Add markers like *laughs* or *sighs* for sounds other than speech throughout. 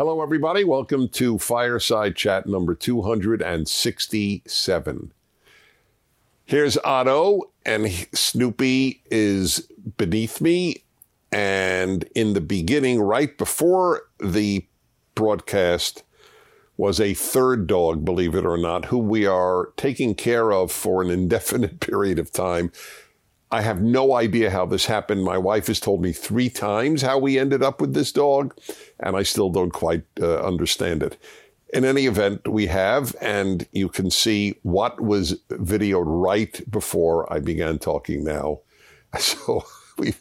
Hello, everybody. Welcome to Fireside Chat number 267. Here's Otto, and Snoopy is beneath me. And in the beginning, right before the broadcast, was a third dog, believe it or not, who we are taking care of for an indefinite *laughs* period of time. I have no idea how this happened. My wife has told me three times how we ended up with this dog, and I still don't quite uh, understand it. In any event, we have, and you can see what was videoed right before I began talking now. *laughs* So we,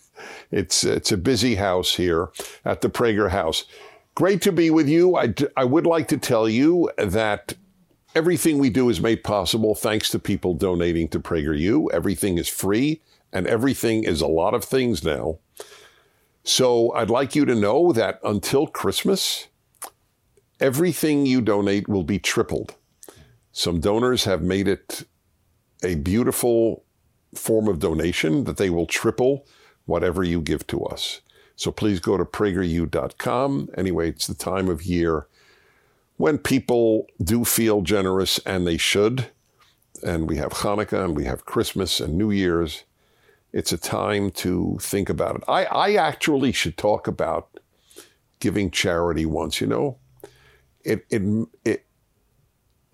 it's it's a busy house here at the Prager House. Great to be with you. I, I would like to tell you that everything we do is made possible thanks to people donating to PragerU. Everything is free and everything is a lot of things now. So I'd like you to know that until Christmas, everything you donate will be tripled. Some donors have made it a beautiful form of donation that they will triple whatever you give to us. So please go to prageru.com. Anyway, it's the time of year when people do feel generous, and they should. And we have Hanukkah and we have Christmas and New Year's. It's a time to think about it. I, I actually should talk about giving charity once, you know. It, it, it,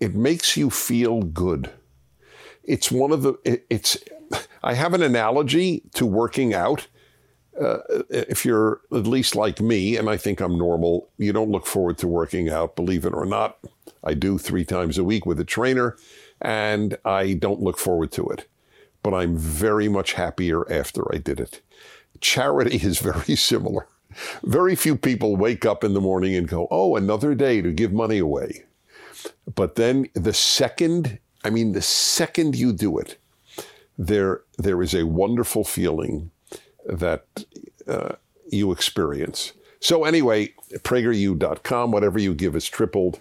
it makes you feel good. It's one of the, it, it's, I have an analogy to working out. Uh, if you're at least like me, and I think I'm normal, you don't look forward to working out, believe it or not. I do three times a week with a trainer, and I don't look forward to it but I'm very much happier after I did it. Charity *laughs* is very similar. Very few people wake up in the morning and go, oh, another day to give money away. But then the second, I mean, the second you do it, there, there is a wonderful feeling that uh, you experience. So, anyway, prageru.com, whatever you give is tripled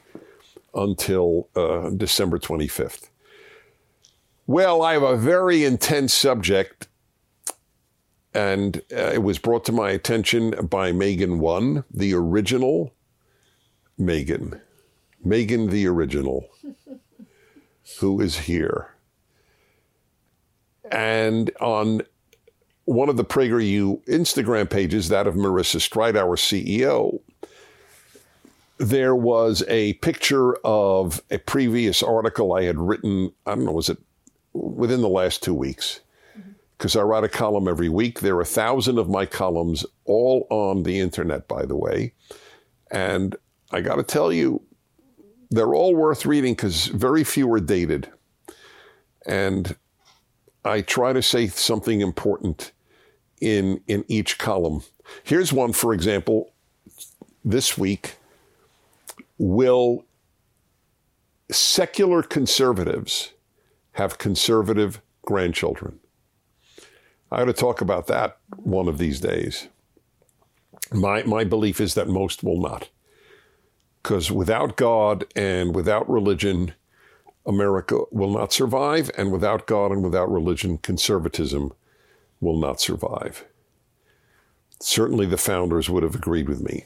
until uh, December 25th. Well, I have a very intense subject, and uh, it was brought to my attention by Megan One, the original Megan, Megan the original, *laughs* who is here. And on one of the PragerU Instagram pages, that of Marissa Streit, our CEO, there was a picture of a previous article I had written. I don't know, was it within the last two weeks mm-hmm. because I write a column every week. There are a thousand of my columns, all on the internet, by the way. And I got to tell you, they're all worth reading because very few are dated. And I try to say something important in, in each column. Here's one, for example, this week. Will secular conservatives have conservative grandchildren. I ought to talk about that one of these days. My, my belief is that most will not. Because without God and without religion, America will not survive, and without God and without religion, conservatism will not survive. Certainly the founders would have agreed with me.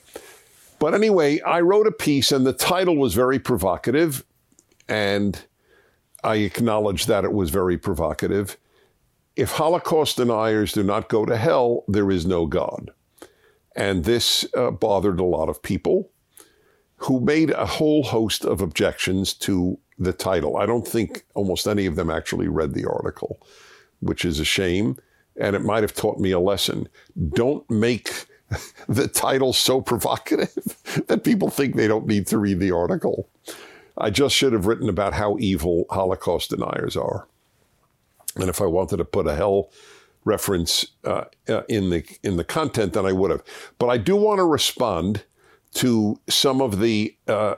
But anyway, I wrote a piece, and the title was very provocative, and I acknowledge that it was very provocative. If Holocaust deniers do not go to hell, there is no God. And this uh, bothered a lot of people who made a whole host of objections to the title. I don't think almost any of them actually read the article, which is a shame. And it might have taught me a lesson. Don't make *laughs* the title so provocative *laughs* that people think they don't need to read the article. I just should have written about how evil Holocaust deniers are. And if I wanted to put a hell reference uh, uh, in the in the content, then I would have. But I do want to respond to some of the uh,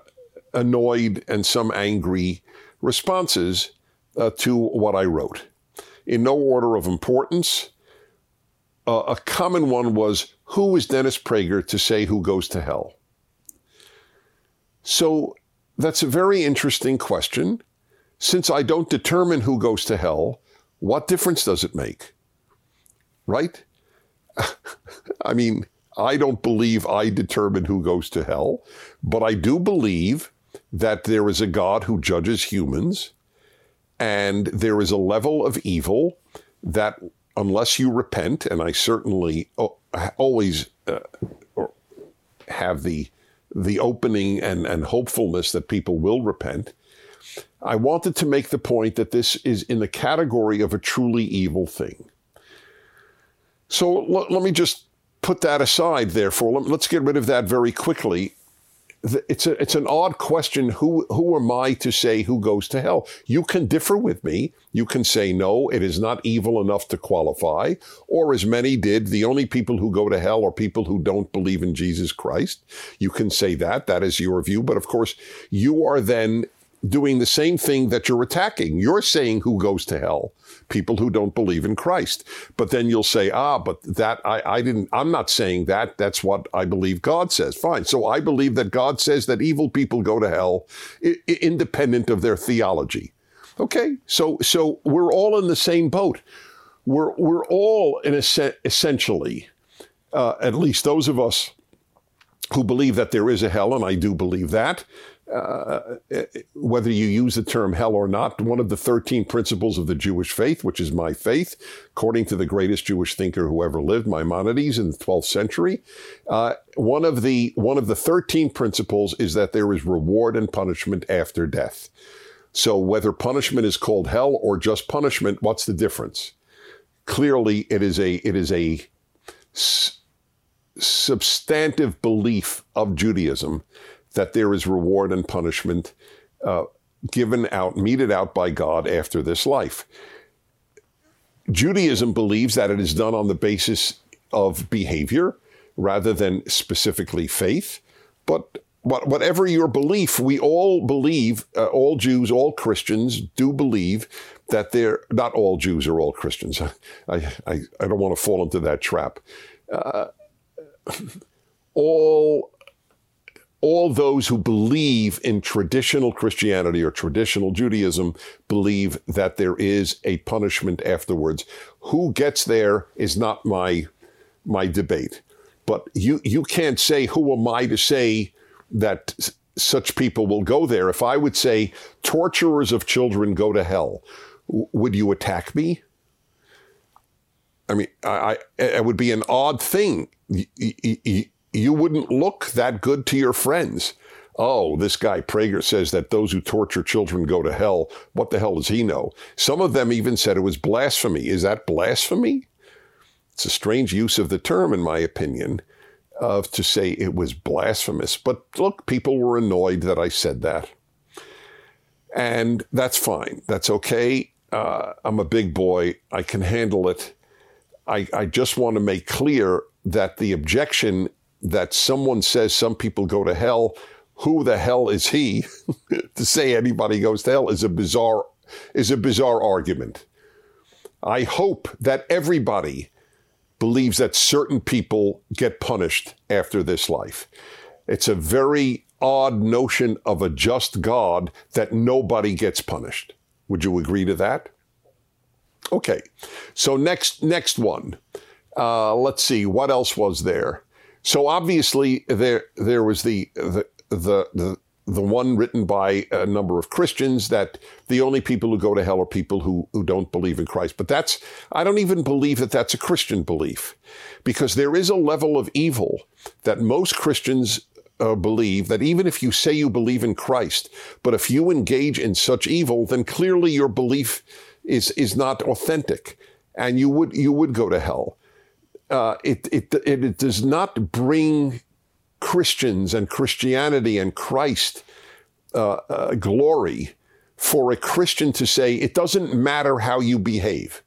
annoyed and some angry responses uh, to what I wrote. In no order of importance, uh, a common one was, "Who is Dennis Prager to say who goes to hell?" So that's a very interesting question. Since I don't determine who goes to hell, what difference does it make? Right? *laughs* I mean, I don't believe I determine who goes to hell, but I do believe that there is a God who judges humans, and there is a level of evil that, unless you repent, and I certainly always uh, have the the opening and, and hopefulness that people will repent. I wanted to make the point that this is in the category of a truly evil thing. So l- let me just put that aside, therefore. Let's get rid of that very quickly it's a, it's an odd question. Who who am I to say who goes to hell? You can differ with me. You can say no, it is not evil enough to qualify, or as many did, the only people who go to hell are people who don't believe in Jesus Christ. You can say that. That is your view. But of course, you are then doing the same thing that you're attacking. You're saying who goes to hell? People who don't believe in Christ. But then you'll say, ah, but that I, I didn't, I'm not saying that. That's what I believe God says. Fine. So I believe that God says that evil people go to hell I- independent of their theology. Okay. So, so we're all in the same boat. We're, we're all in a se- essentially, uh, at least those of us who believe that there is a hell, and I do believe that, uh, whether you use the term hell or not, one of the 13 principles of the Jewish faith, which is my faith, according to the greatest Jewish thinker who ever lived, Maimonides in the 12th century. Uh, one of the one of the 13 principles is that there is reward and punishment after death. So whether punishment is called hell or just punishment, what's the difference? Clearly, it is a it is a s- substantive belief of Judaism that there is reward and punishment uh, given out, meted out by God after this life. Judaism believes that it is done on the basis of behavior rather than specifically faith. But whatever your belief, we all believe, uh, all Jews, all Christians do believe that they're not all Jews are all Christians. *laughs* I, I, I don't want to fall into that trap. Uh, *laughs* all all those who believe in traditional Christianity or traditional Judaism believe that there is a punishment afterwards. Who gets there is not my my debate. But you you can't say who am I to say that such people will go there. If I would say torturers of children go to hell, would you attack me? I mean, I, I it would be an odd thing. You, you, you wouldn't look that good to your friends. Oh, this guy Prager says that those who torture children go to hell. What the hell does he know? Some of them even said it was blasphemy. Is that blasphemy? It's a strange use of the term, in my opinion, of to say it was blasphemous. But look, people were annoyed that I said that. And that's fine. That's okay. Uh, I'm a big boy. I can handle it. I, I just want to make clear that the objection that someone says some people go to hell, who the hell is he *laughs* to say anybody goes to hell is a bizarre is a bizarre argument. I hope that everybody believes that certain people get punished after this life. It's a very odd notion of a just God that nobody gets punished. Would you agree to that? Okay. So next next one. Uh, let's see what else was there. So obviously there there was the the the, the the one written by a number of Christians that the only people who go to hell are people who, who don't believe in Christ. But that's, I don't even believe that that's a Christian belief because there is a level of evil that most Christians uh, believe that even if you say you believe in Christ, but if you engage in such evil, then clearly your belief is, is not authentic and you would, you would go to hell uh, it, it, it does not bring Christians and Christianity and Christ uh, uh, glory for a Christian to say it doesn't matter how you behave.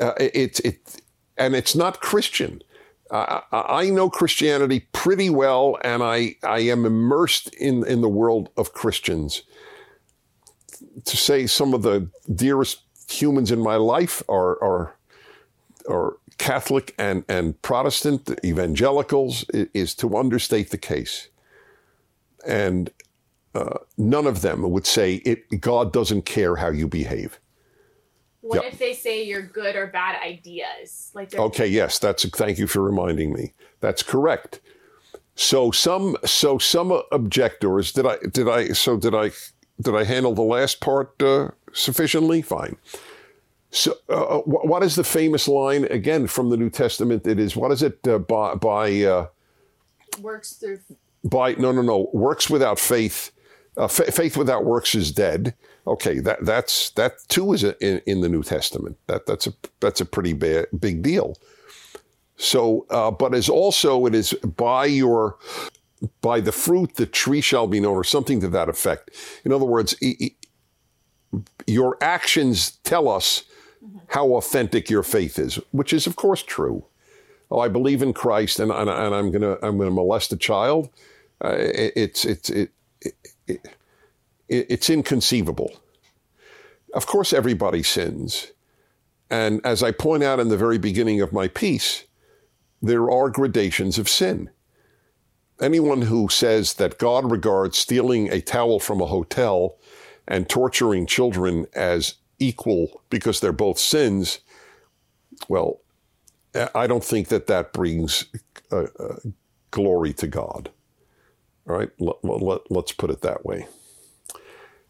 Uh, it, it, and it's not Christian. I know Christianity pretty well, and I, I am immersed in, in the world of Christians. To say some of the dearest humans in my life are, are, are Catholic and, and Protestant evangelicals is to understate the case. And uh, none of them would say it, God doesn't care how you behave. What Yep. if they say you're good or bad ideas? Like Okay, yes, that's thank you for reminding me. That's correct. So some so some objectors did I did I so did I did I handle the last part uh, sufficiently? Fine. So uh, what is the famous line again from the New Testament? It is what is it uh, by by uh, works through by no no no works without faith uh, fa- faith without works is dead. Okay that that's that too is in, in the new testament. That that's a that's a pretty ba- big deal. So uh, but as also it is by your by the fruit the tree shall be known or something to that effect. In other words e- e- your actions tell us how authentic your faith is which is of course true oh, I believe in Christ, and, and, and I'm gonna I'm gonna molest a child. Uh, it, it's it's it, it, it, it's inconceivable. Of course, everybody sins, and as I point out in the very beginning of my piece, there are gradations of sin. Anyone who says that God regards stealing a towel from a hotel and torturing children as equal because they're both sins, well, I don't think that that brings uh, uh, glory to God. All right, let, let, let's put it that way.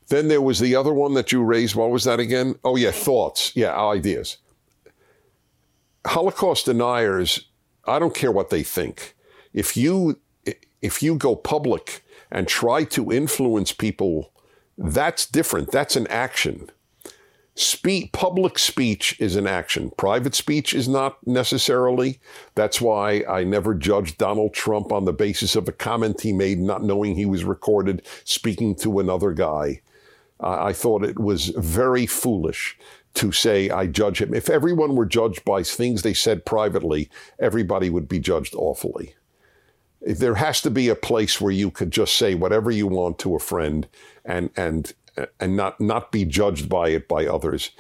Then there was the other one that you raised. What was that again? Oh, yeah, thoughts. Yeah, ideas. Holocaust deniers, I don't care what they think. If you if you go public and try to influence people, that's different. That's an action. Public speech is an action. Private speech is not necessarily. That's why I never judged Donald Trump on the basis of a comment he made, not knowing he was recorded speaking to another guy. Uh, I thought it was very foolish to say I judge him. If everyone were judged by things they said privately, everybody would be judged awfully. There has to be a place where you could just say whatever you want to a friend and and and not not be judged by it by others.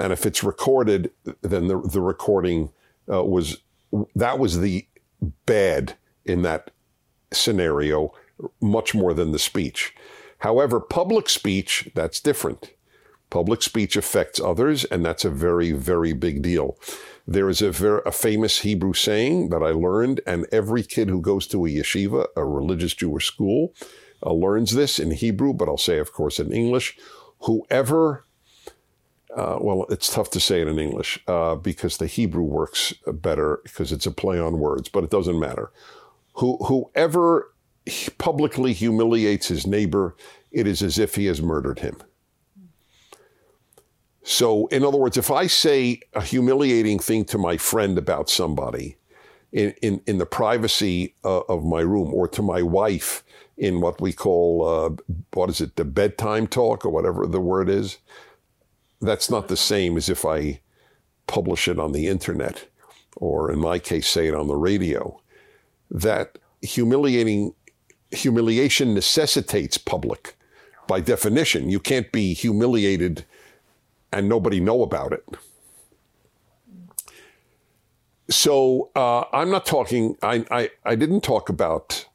And if it's recorded, then the the recording uh, was that was the bad in that scenario, much more than the speech. However, public speech that's different. Public speech affects others, and that's a very very big deal. There is a, ver- a famous Hebrew saying that I learned, and every kid who goes to a yeshiva, a religious Jewish school, uh, learns this in Hebrew, but I'll say, of course, in English. Whoever, uh, well, it's tough to say it in English uh, because the Hebrew works better because it's a play on words, but it doesn't matter. Who, whoever publicly humiliates his neighbor, it is as if he has murdered him. So, in other words, if I say a humiliating thing to my friend about somebody in, in, in the privacy uh, of my room or to my wife in what we call, uh, what is it, the bedtime talk or whatever the word is, that's not the same as if I publish it on the internet or, in my case, say it on the radio. That humiliating, humiliation necessitates public. By definition, you can't be humiliated and nobody know about it. So uh, I'm not talking. I, I I didn't talk about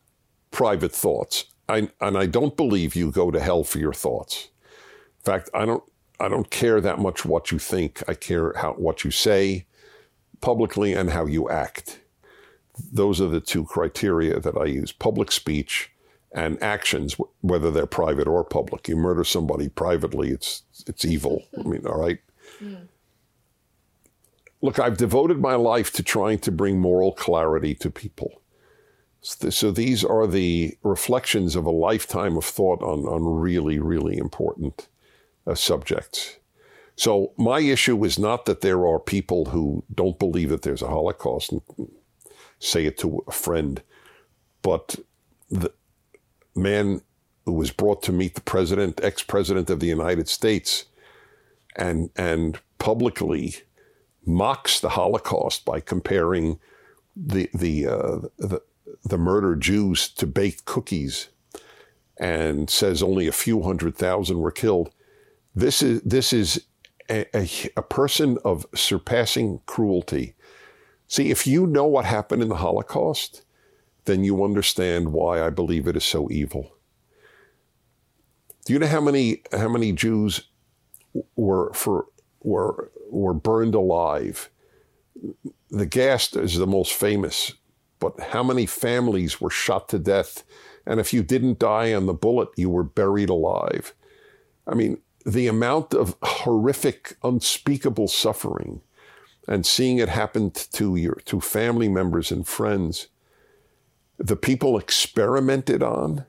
private thoughts. I and I don't believe you go to hell for your thoughts. In fact, I don't. I don't care that much what you think. I care how what you say publicly and how you act. Those are the two criteria that I use: public speech and actions, whether they're private or public. You murder somebody privately, it's it's evil. I mean, all right. Mm. Look, I've devoted my life to trying to bring moral clarity to people. So these are the reflections of a lifetime of thought on, on really, really important uh, subjects. So my issue is not that there are people who don't believe that there's a Holocaust and say it to a friend, but the man who was brought to meet the president, ex-president of the United States, and and publicly mocks the Holocaust by comparing the the uh, the, the murdered Jews to baked cookies, and says only a few hundred thousand were killed. This is this is a, a, a person of surpassing cruelty. See, if you know what happened in the Holocaust, then you understand why I believe it is so evil. Do you know how many how many Jews were for were were burned alive. The gas is the most famous, but how many families were shot to death? And if you didn't die on the bullet, you were buried alive. I mean, the amount of horrific, unspeakable suffering and seeing it happen to your to family members and friends, the people experimented on,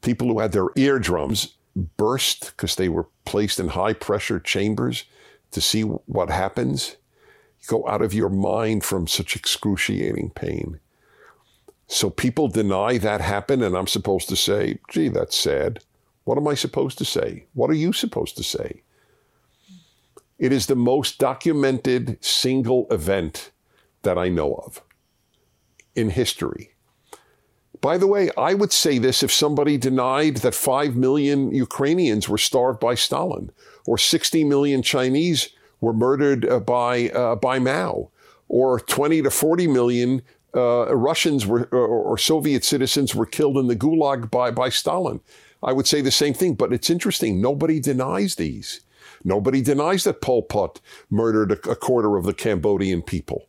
people who had their eardrums burst because they were placed in high pressure chambers to see what happens. You go out of your mind from such excruciating pain. So people deny that happened, and I'm supposed to say, gee, that's sad. What am I supposed to say? What are you supposed to say? It is the most documented single event that I know of in history. By the way, I would say this if somebody denied that 5 million Ukrainians were starved by Stalin or 60 million Chinese were murdered uh, by, uh, by Mao or 20 to 40 million uh, Russians were, or, or Soviet citizens were killed in the Gulag by, by Stalin. I would say the same thing, but it's interesting. Nobody denies these. Nobody denies that Pol Pot murdered a, a quarter of the Cambodian people.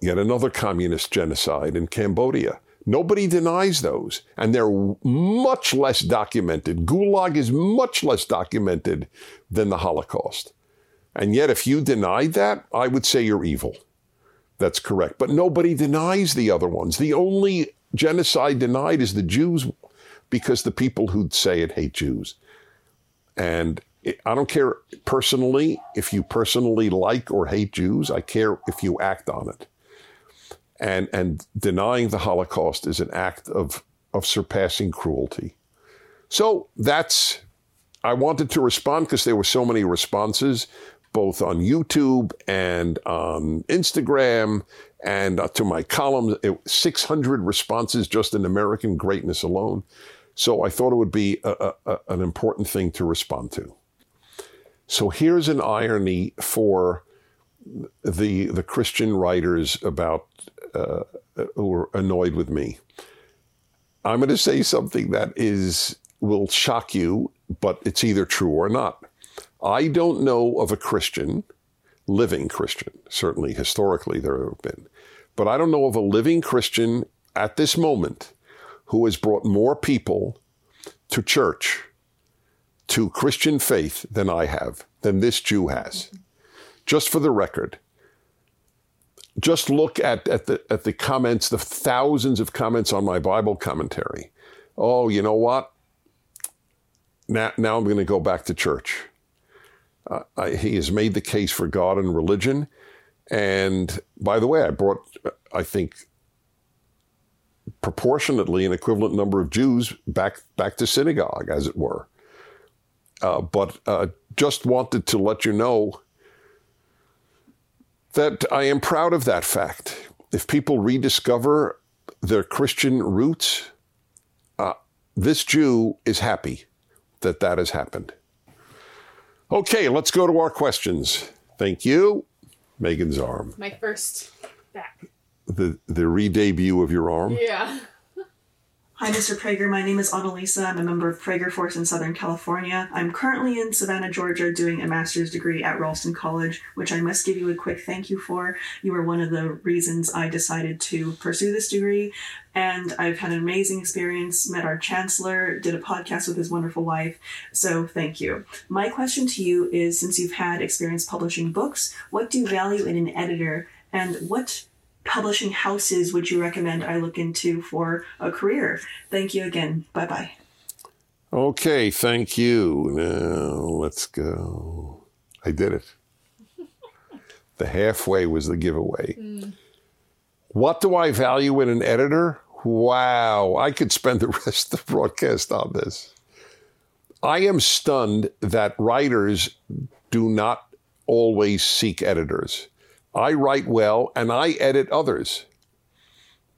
Yet another communist genocide in Cambodia. Nobody denies those, and they're much less documented. Gulag is much less documented than the Holocaust. And yet, if you denied that, I would say you're evil. That's correct. But nobody denies the other ones. The only genocide denied is the Jews because the people who say it hate Jews. And I don't care personally if you personally like or hate Jews. I care if you act on it. And, and denying the Holocaust is an act of, of surpassing cruelty. So that's, I wanted to respond because there were so many responses, both on YouTube and on Instagram and uh, to my columns. 600 responses just in American greatness alone. So I thought it would be a, a, an important thing to respond to. So here's an irony for the the Christian writers about uh, who are annoyed with me. I'm going to say something that is will shock you, but it's either true or not. I don't know of a Christian, living Christian. Certainly, historically, there have been, but I don't know of a living Christian at this moment who has brought more people to church, to Christian faith than I have, than this Jew has. Just for the record, just look at, at, the, at the comments, the thousands of comments on my Bible commentary. Oh, you know what? Now, now I'm going to go back to church. Uh, I, he has made the case for God and religion. And by the way, I brought, I think, proportionately an equivalent number of Jews back back to synagogue, as it were. Uh, but uh, just wanted to let you know that I am proud of that fact. If people rediscover their Christian roots, uh, this Jew is happy that that has happened. Okay, let's go to our questions. Thank you, Megan's arm. My first back the the re-debut of your arm. Yeah. Hi, Mr. Prager. My name is Annalisa. I'm a member of Prager Force in Southern California. I'm currently in Savannah, Georgia, doing a master's degree at Ralston College, which I must give you a quick thank you for. You were one of the reasons I decided to pursue this degree, and I've had an amazing experience. Met our chancellor, did a podcast with his wonderful wife, so thank you. My question to you is since you've had experience publishing books, what do you value in an editor, and what publishing houses would you recommend I look into for a career? Thank you again. Bye bye. Okay, thank you. Now let's go. I did it. *laughs* the halfway was the giveaway. Mm. What do I value in an editor? Wow, I could spend the *laughs* rest of the broadcast on this. I am stunned that writers do not always seek editors. I write well and I edit others.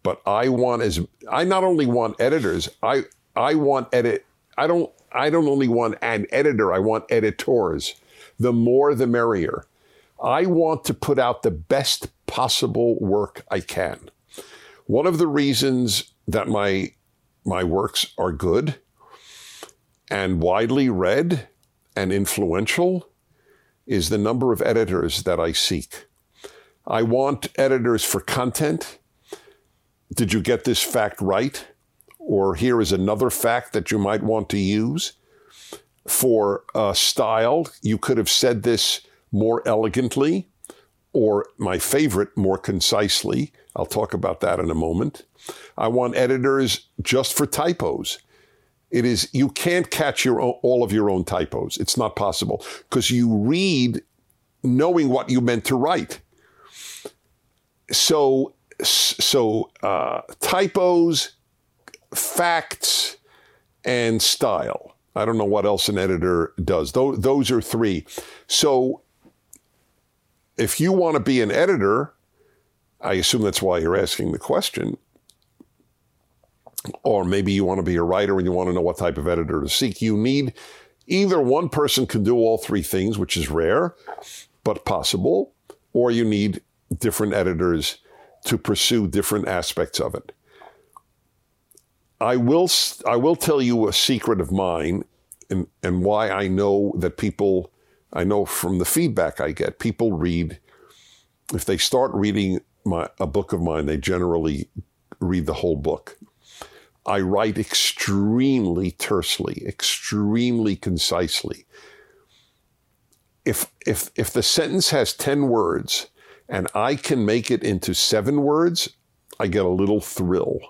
But I want as I not only want editors, I I want edit I don't I don't only want an editor, I want editors. The more the merrier. I want to put out the best possible work I can. One of the reasons that my my works are good and widely read and influential is the number of editors that I seek. I want editors for content. Did you get this fact right? Or here is another fact that you might want to use. For uh, style, you could have said this more elegantly, or my favorite, more concisely. I'll talk about that in a moment. I want editors just for typos. It is you can't catch your own, all of your own typos. It's not possible because you read knowing what you meant to write. So so uh, typos, facts, and style. I don't know what else an editor does. Those, those are three. So if you want to be an editor, I assume that's why you're asking the question. Or maybe you want to be a writer and you want to know what type of editor to seek. You need either one person can do all three things, which is rare, but possible, or you need different editors to pursue different aspects of it. I will I will tell you a secret of mine and, and why I know that people I know from the feedback I get people read if they start reading my, a book of mine they generally read the whole book. I write extremely tersely, extremely concisely. If if if the sentence has 10 words and I can make it into 7 words, I get a little thrill.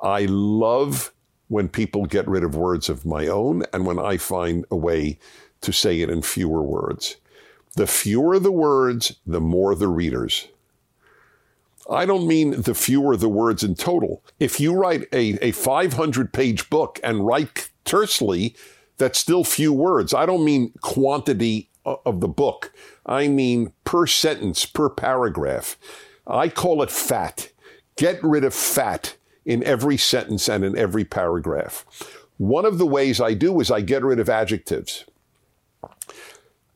I love when people get rid of words of my own and when I find a way to say it in fewer words. The fewer the words, the more the readers. I don't mean the fewer the words in total. If you write a, a 500 page book and write tersely, that's still few words. I don't mean quantity of the book. I mean per sentence, per paragraph. I call it fat. Get rid of fat in every sentence and in every paragraph. One of the ways I do is I get rid of adjectives.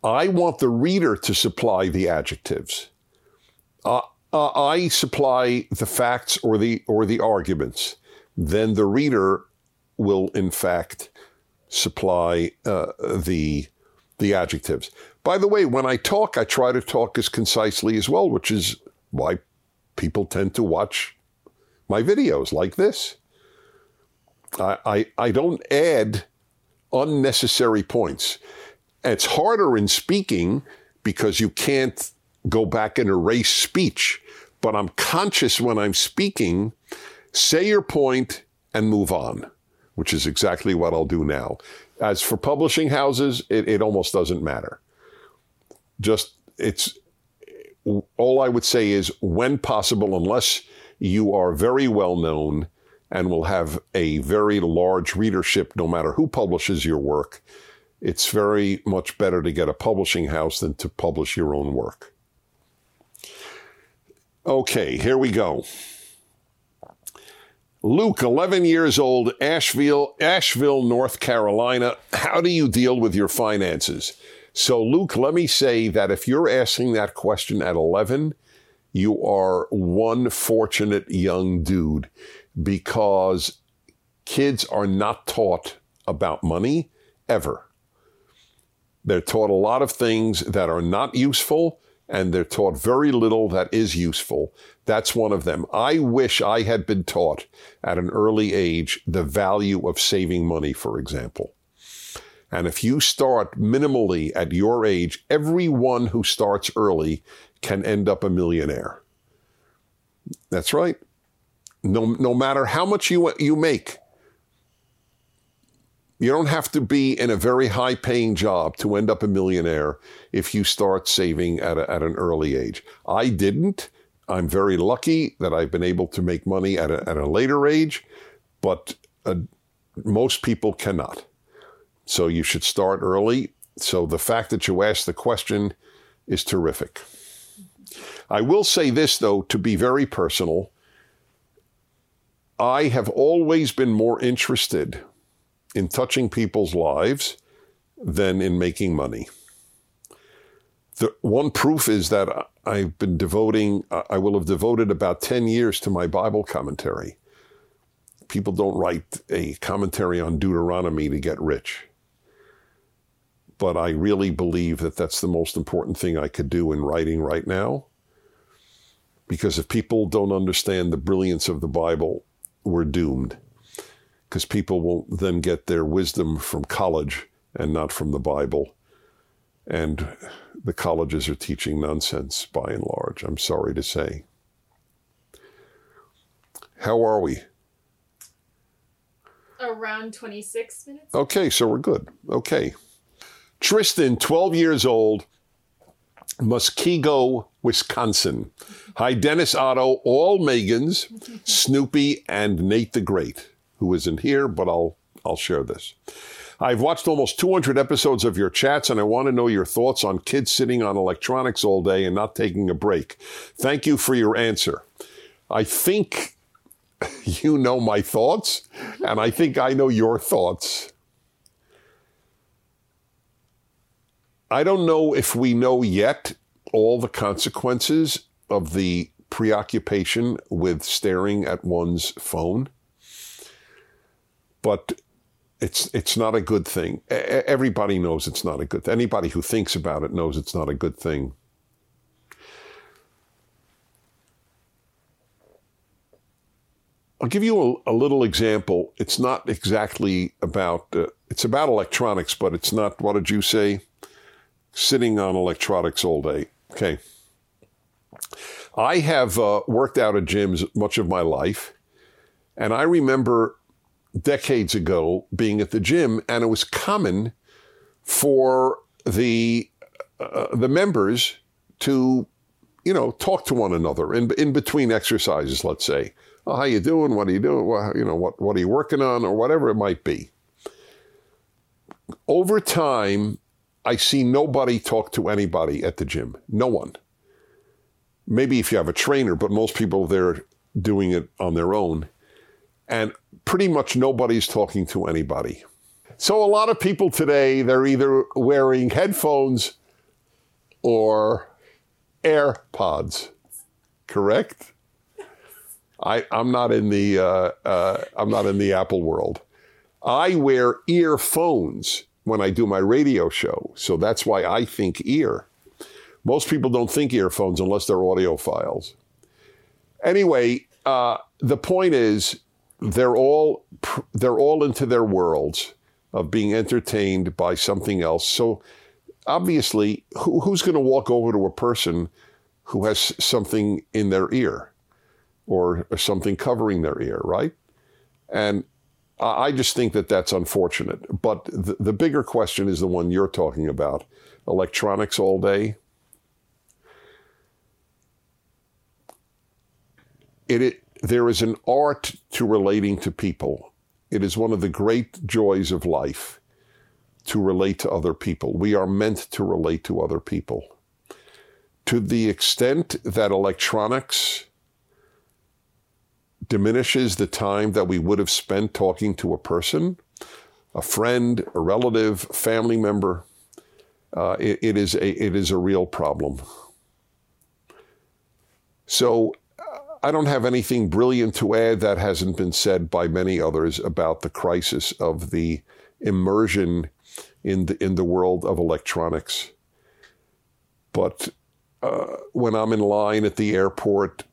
I want the reader to supply the adjectives. Uh, uh, I supply the facts or the or the arguments. Then the reader will, in fact, supply uh, the the adjectives. By the way, when I talk, I try to talk as concisely as well, which is why people tend to watch my videos like this. I, I, I don't add unnecessary points. It's harder in speaking because you can't go back and erase speech. But I'm conscious when I'm speaking, say your point and move on, which is exactly what I'll do now. As for publishing houses, it, it almost doesn't matter. Just, it's, all I would say is when possible, unless you are very well known and will have a very large readership no matter who publishes your work. It's very much better to get a publishing house than to publish your own work. Okay, here we go. Luke, 11 years old, Asheville, Asheville, North Carolina. How do you deal with your finances? So, Luke, let me say that if you're asking that question at 11, you are one fortunate young dude because kids are not taught about money ever. They're taught a lot of things that are not useful, and they're taught very little that is useful. That's one of them. I wish I had been taught at an early age the value of saving money, for example. And if you start minimally at your age, everyone who starts early can end up a millionaire. That's right. No, no matter how much you, you make, you don't have to be in a very high paying job to end up a millionaire if you start saving at, a, at an early age. I didn't. I'm very lucky that I've been able to make money at a, at a later age, but uh, most people cannot. So you should start early. So the fact that you asked the question is terrific. I will say this, though, to be very personal. I have always been more interested in touching people's lives than in making money. The one proof is that I've been devoting, I will have devoted about 10 years to my Bible commentary. People don't write a commentary on Deuteronomy to get rich. but I really believe that that's the most important thing I could do in writing right now. Because if people don't understand the brilliance of the Bible, we're doomed. Because people will then get their wisdom from college and not from the Bible. And the colleges are teaching nonsense by and large, I'm sorry to say. How are we? Around 26 minutes. Okay, so we're good. Okay. Tristan, 12 years old, Muskego, Wisconsin. *laughs* Hi, Dennis Otto, all Megans, Snoopy, and Nate the Great, who isn't here, but I'll I'll share this. I've watched almost 200 episodes of your chats, and I want to know your thoughts on kids sitting on electronics all day and not taking a break. Thank you for your answer. I think *laughs* you know my thoughts, and I think I know your thoughts. I don't know if we know yet all the consequences of the preoccupation with staring at one's phone, but it's it's not a good thing. Everybody knows it's not a good. Anybody who thinks about it knows it's not a good thing. I'll give you a, a little example. It's not exactly about. Uh, it's about electronics, but it's not. What did you say? Sitting on electronics all day. Okay. I have uh, worked out at gyms much of my life, and I remember decades ago being at the gym, and it was common for the uh, the members to, you know, talk to one another in in between exercises. Let's say, oh, "How you doing? What are you doing? Well, you know, what what are you working on, or whatever it might be." Over time, I see nobody talk to anybody at the gym. No one. Maybe if you have a trainer, but most people they're doing it on their own. And pretty much nobody's talking to anybody. So a lot of people today, they're either wearing headphones or AirPods, correct? I, I'm not in the uh, uh, I'm not in the Apple world. I wear earphones when I do my radio show, so that's why I think ear. Most people don't think earphones unless they're audiophiles. Anyway, uh, the point is they're all they're all into their worlds of being entertained by something else. So obviously, who, who's going to walk over to a person who has something in their ear or, or something covering their ear, right? And I just think that that's unfortunate. But the, the bigger question is the one you're talking about: electronics all day. It, it there is an art to relating to people. It is one of the great joys of life to relate to other people. We are meant to relate to other people. To the extent that electronics diminishes the time that we would have spent talking to a person, a friend, a relative, family member, uh, it, it is a it is a real problem. So I don't have anything brilliant to add that hasn't been said by many others about the crisis of the immersion in the, in the world of electronics. But uh, when I'm in line at the airport,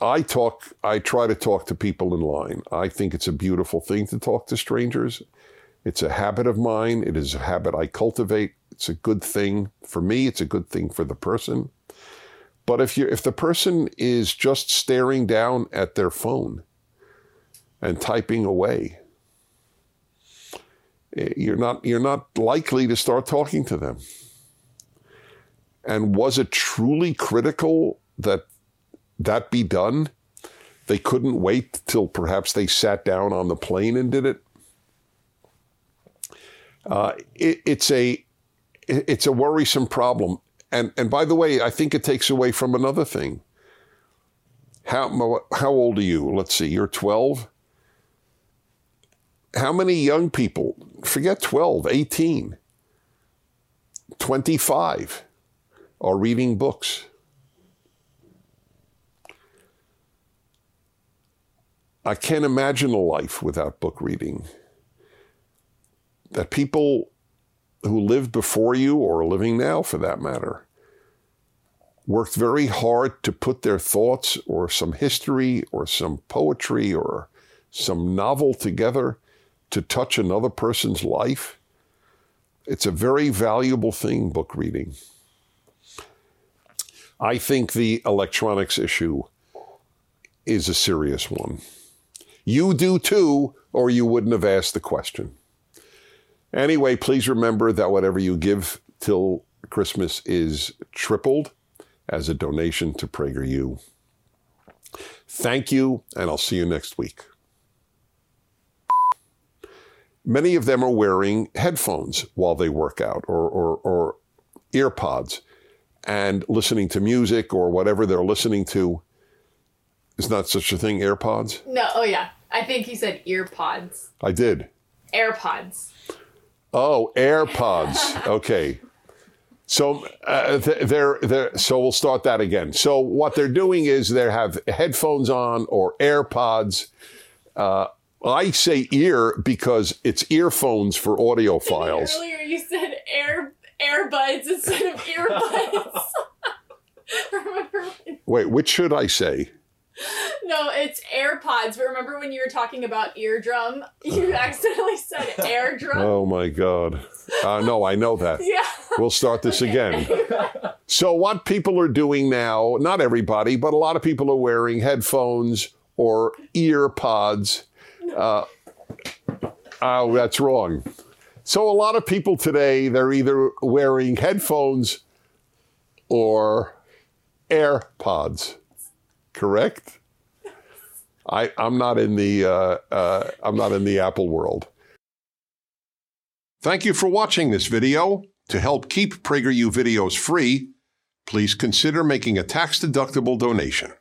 I talk, I try to talk to people in line. I think it's a beautiful thing to talk to strangers. It's a habit of mine. It is a habit I cultivate. It's a good thing for me. It's a good thing for the person. But if you if the person is just staring down at their phone and typing away, eh, you're not you're not likely to start talking to them. And was it truly critical that that be done? They couldn't wait till perhaps they sat down on the plane and did it. Uh, it it's a it's a worrisome problem. And and by the way, I think it takes away from another thing. How how old are you? Let's see. You're 12. How many young people, forget 12, 18, 25 are reading books? I can't imagine a life without book reading. That people who lived before you or are living now for that matter worked very hard to put their thoughts or some history or some poetry or some novel together to touch another person's life. It's a very valuable thing, book reading. I think the electronics issue is a serious one. You do too, or you wouldn't have asked the question. Anyway, please remember that whatever you give till Christmas is tripled as a donation to PragerU. Thank you, and I'll see you next week. Many of them are wearing headphones while they work out or, or, or earpods and listening to music or whatever they're listening to. Is not such a thing, AirPods? No, oh yeah. I think he said ear pods. I did. AirPods. Oh, AirPods. Okay. So uh, they're, they're, so we'll start that again. So what they're doing is they have headphones on or AirPods. Uh, I say ear because it's earphones for audiophiles. *laughs* Earlier you said air airbuds instead of earbuds. *laughs* *laughs* Wait, which should I say? *laughs* No, it's AirPods. But remember when you were talking about eardrum? *sighs* You accidentally said airdrum. Oh my God. Uh, no, I know that. *laughs* Yeah. We'll start this again. So, what people are doing now, not everybody, but a lot of people are wearing headphones or ear pods. Uh, oh, that's wrong. So, a lot of people today, they're either wearing headphones or AirPods correct? I, I'm not in the uh, uh, I'm not in the Apple world. Thank you for watching this video. To help keep PragerU videos free, please consider making a tax-deductible donation.